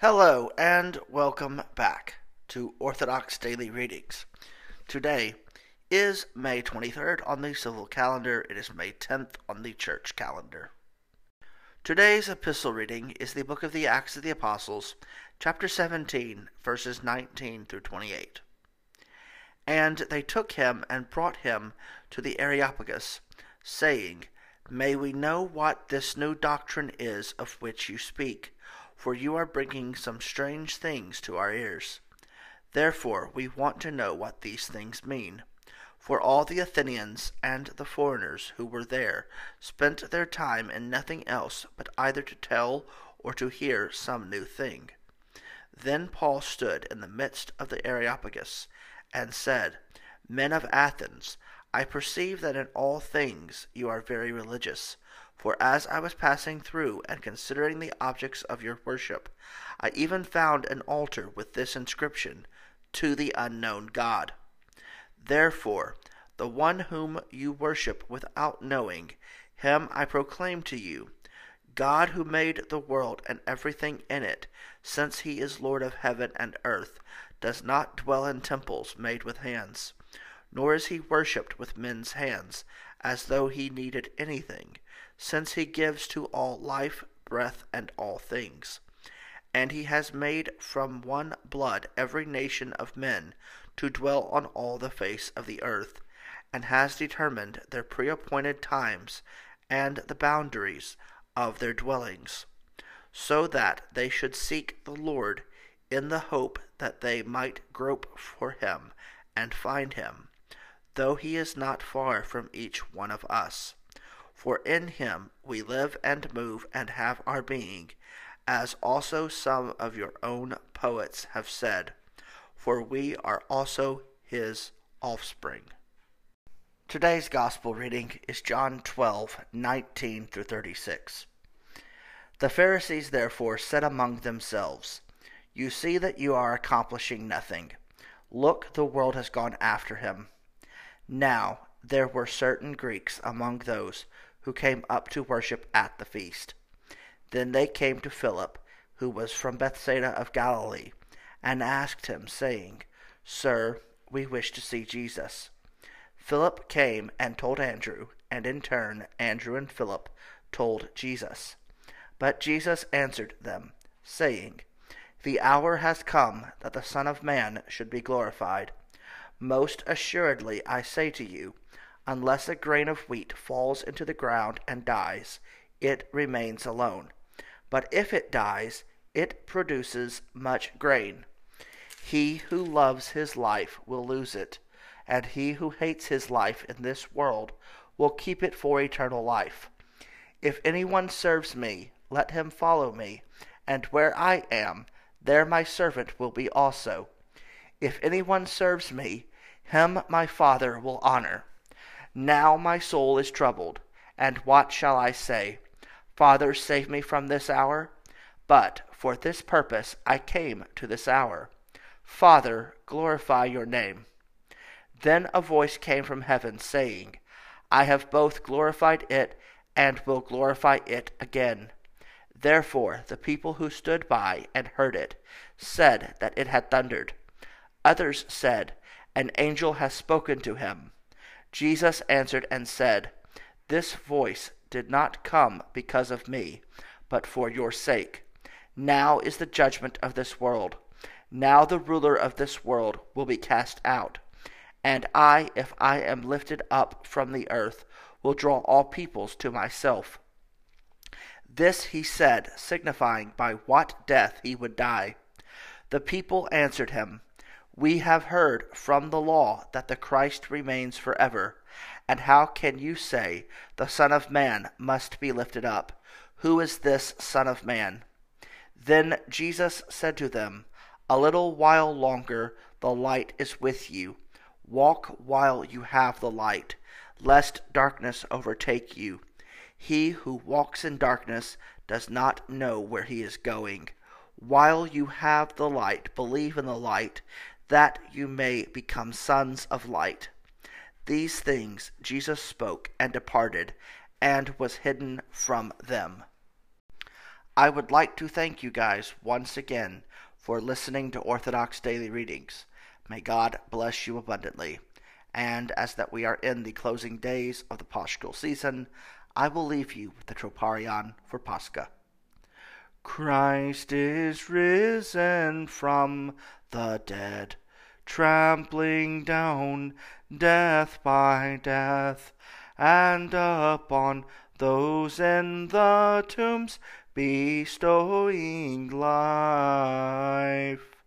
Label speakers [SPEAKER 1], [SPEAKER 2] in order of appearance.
[SPEAKER 1] Hello and welcome back to Orthodox Daily Readings. Today is May 23rd on the civil calendar. It is May 10th on the church calendar. Today's epistle reading is the book of the Acts of the Apostles, chapter 17, verses 19 through 28. And they took him and brought him to the Areopagus, saying, May we know what this new doctrine is of which you speak for you are bringing some strange things to our ears. Therefore, we want to know what these things mean. For all the Athenians and the foreigners who were there spent their time in nothing else but either to tell or to hear some new thing. Then Paul stood in the midst of the Areopagus and said, Men of Athens, I perceive that in all things you are very religious. For as I was passing through and considering the objects of your worship, I even found an altar with this inscription, To the unknown God. Therefore, the one whom you worship without knowing, him I proclaim to you, God who made the world and everything in it, since he is Lord of heaven and earth, does not dwell in temples made with hands, nor is he worshipped with men's hands, as though he needed anything since he gives to all life, breath, and all things. And he has made from one blood every nation of men to dwell on all the face of the earth, and has determined their preappointed times and the boundaries of their dwellings, so that they should seek the Lord in the hope that they might grope for him and find him, though he is not far from each one of us. For in him we live and move and have our being, as also some of your own poets have said, for we are also his offspring. Today's gospel reading is John 12, 19 through 36. The Pharisees therefore said among themselves, You see that you are accomplishing nothing. Look, the world has gone after him. Now there were certain Greeks among those who came up to worship at the feast. Then they came to Philip, who was from Bethsaida of Galilee, and asked him, saying, Sir, we wish to see Jesus. Philip came and told Andrew, and in turn Andrew and Philip told Jesus. But Jesus answered them, saying, The hour has come that the Son of Man should be glorified. Most assuredly I say to you, Unless a grain of wheat falls into the ground and dies, it remains alone. But if it dies, it produces much grain. He who loves his life will lose it, and he who hates his life in this world will keep it for eternal life. If anyone serves me, let him follow me, and where I am, there my servant will be also. If anyone serves me, him my Father will honor. Now my soul is troubled, and what shall I say? Father, save me from this hour? But for this purpose I came to this hour. Father, glorify your name. Then a voice came from heaven, saying, I have both glorified it and will glorify it again. Therefore the people who stood by and heard it said that it had thundered. Others said, An angel has spoken to him. Jesus answered and said, This voice did not come because of me, but for your sake. Now is the judgment of this world. Now the ruler of this world will be cast out. And I, if I am lifted up from the earth, will draw all peoples to myself. This he said, signifying by what death he would die. The people answered him, we have heard from the law that the Christ remains forever. And how can you say, The Son of Man must be lifted up? Who is this Son of Man? Then Jesus said to them, A little while longer the light is with you. Walk while you have the light, lest darkness overtake you. He who walks in darkness does not know where he is going. While you have the light, believe in the light, that you may become sons of light. These things Jesus spoke and departed, and was hidden from them. I would like to thank you guys once again for listening to Orthodox Daily Readings. May God bless you abundantly. And as that we are in the closing days of the paschal season, I will leave you with the Troparion for Pascha. Christ is risen from the dead, trampling down death by death, and upon those in the tombs bestowing life.